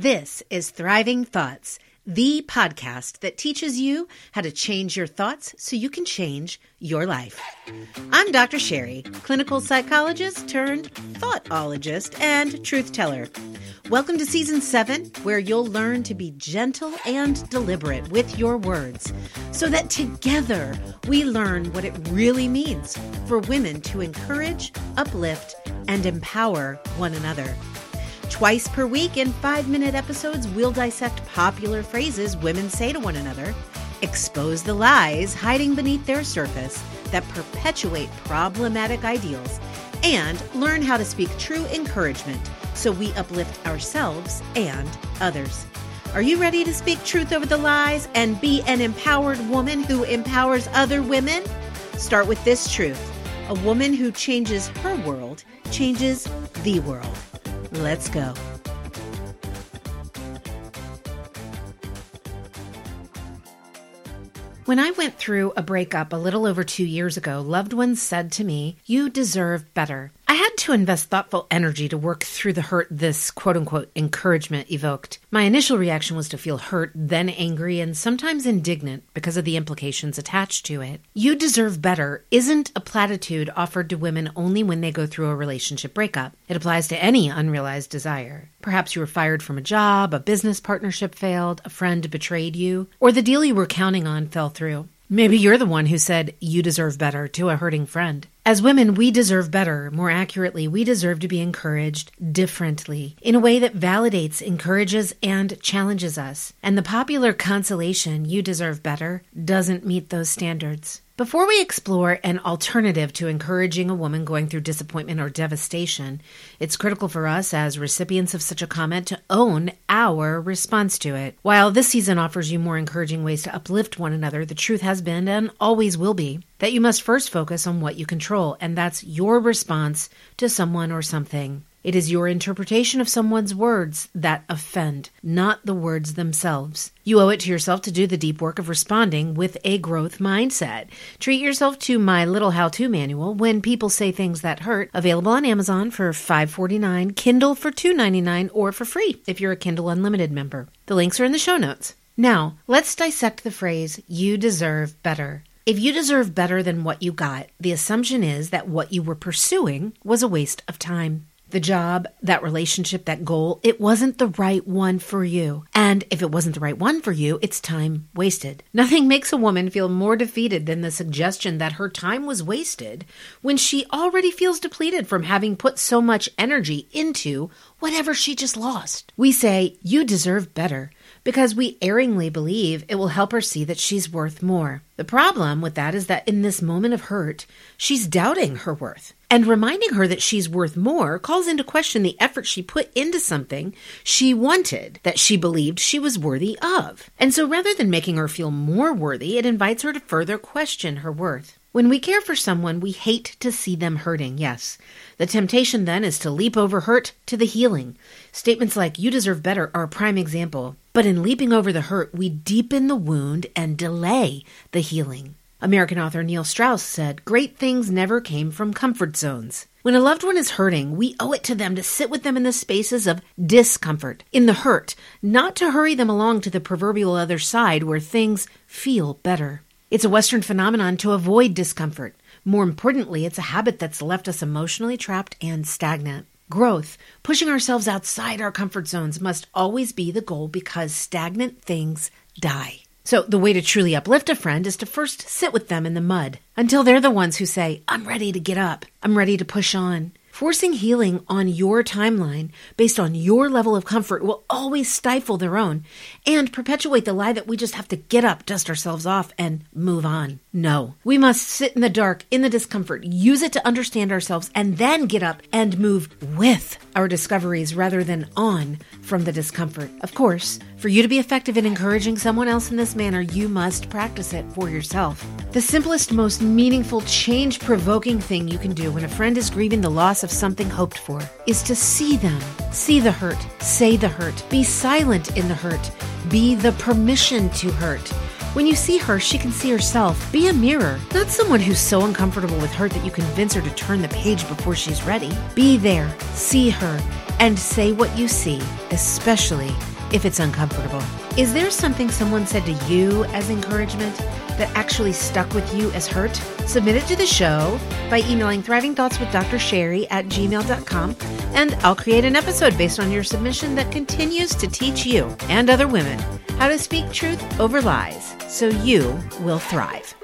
This is Thriving Thoughts, the podcast that teaches you how to change your thoughts so you can change your life. I'm Dr. Sherry, clinical psychologist turned thoughtologist and truth teller. Welcome to season seven, where you'll learn to be gentle and deliberate with your words so that together we learn what it really means for women to encourage, uplift, and empower one another. Twice per week in five minute episodes, we'll dissect popular phrases women say to one another, expose the lies hiding beneath their surface that perpetuate problematic ideals, and learn how to speak true encouragement so we uplift ourselves and others. Are you ready to speak truth over the lies and be an empowered woman who empowers other women? Start with this truth a woman who changes her world changes the world. Let's go. When I went through a breakup a little over two years ago, loved ones said to me, You deserve better. I had to invest thoughtful energy to work through the hurt this quote unquote encouragement evoked. My initial reaction was to feel hurt, then angry, and sometimes indignant because of the implications attached to it. You deserve better isn't a platitude offered to women only when they go through a relationship breakup. It applies to any unrealized desire. Perhaps you were fired from a job, a business partnership failed, a friend betrayed you, or the deal you were counting on fell through. Maybe you're the one who said you deserve better to a hurting friend. As women, we deserve better. More accurately, we deserve to be encouraged differently in a way that validates, encourages, and challenges us. And the popular consolation, you deserve better, doesn't meet those standards. Before we explore an alternative to encouraging a woman going through disappointment or devastation, it's critical for us as recipients of such a comment to own our response to it. While this season offers you more encouraging ways to uplift one another, the truth has been and always will be that you must first focus on what you control, and that's your response to someone or something. It is your interpretation of someone's words that offend, not the words themselves. You owe it to yourself to do the deep work of responding with a growth mindset. Treat yourself to my little how-to manual when people say things that hurt, available on Amazon for $5.49, Kindle for $2.99, or for free if you're a Kindle Unlimited member. The links are in the show notes. Now, let's dissect the phrase, you deserve better. If you deserve better than what you got, the assumption is that what you were pursuing was a waste of time the job, that relationship, that goal, it wasn't the right one for you. And if it wasn't the right one for you, it's time wasted. Nothing makes a woman feel more defeated than the suggestion that her time was wasted when she already feels depleted from having put so much energy into whatever she just lost. We say, You deserve better because we erringly believe it will help her see that she's worth more. The problem with that is that in this moment of hurt, she's doubting her worth. And reminding her that she's worth more calls into question the effort she put into something she wanted that she believed she was worthy of. And so rather than making her feel more worthy, it invites her to further question her worth. When we care for someone, we hate to see them hurting, yes. The temptation then is to leap over hurt to the healing. Statements like, you deserve better, are a prime example. But in leaping over the hurt, we deepen the wound and delay the healing. American author Neil Strauss said, Great things never came from comfort zones. When a loved one is hurting, we owe it to them to sit with them in the spaces of discomfort, in the hurt, not to hurry them along to the proverbial other side where things feel better. It's a Western phenomenon to avoid discomfort. More importantly, it's a habit that's left us emotionally trapped and stagnant. Growth, pushing ourselves outside our comfort zones, must always be the goal because stagnant things die. So, the way to truly uplift a friend is to first sit with them in the mud until they're the ones who say, I'm ready to get up. I'm ready to push on. Forcing healing on your timeline based on your level of comfort will always stifle their own and perpetuate the lie that we just have to get up, dust ourselves off, and move on. No, we must sit in the dark, in the discomfort, use it to understand ourselves, and then get up and move with our discoveries rather than on from the discomfort. Of course, for you to be effective in encouraging someone else in this manner, you must practice it for yourself. The simplest, most meaningful, change provoking thing you can do when a friend is grieving the loss of something hoped for is to see them, see the hurt, say the hurt, be silent in the hurt, be the permission to hurt. When you see her, she can see herself. Be a mirror, not someone who's so uncomfortable with hurt that you convince her to turn the page before she's ready. Be there, see her, and say what you see, especially if it's uncomfortable. Is there something someone said to you as encouragement that actually stuck with you as hurt? Submit it to the show by emailing Thriving Thoughts with Dr. Sherry at gmail.com, and I'll create an episode based on your submission that continues to teach you and other women how to speak truth over lies so you will thrive.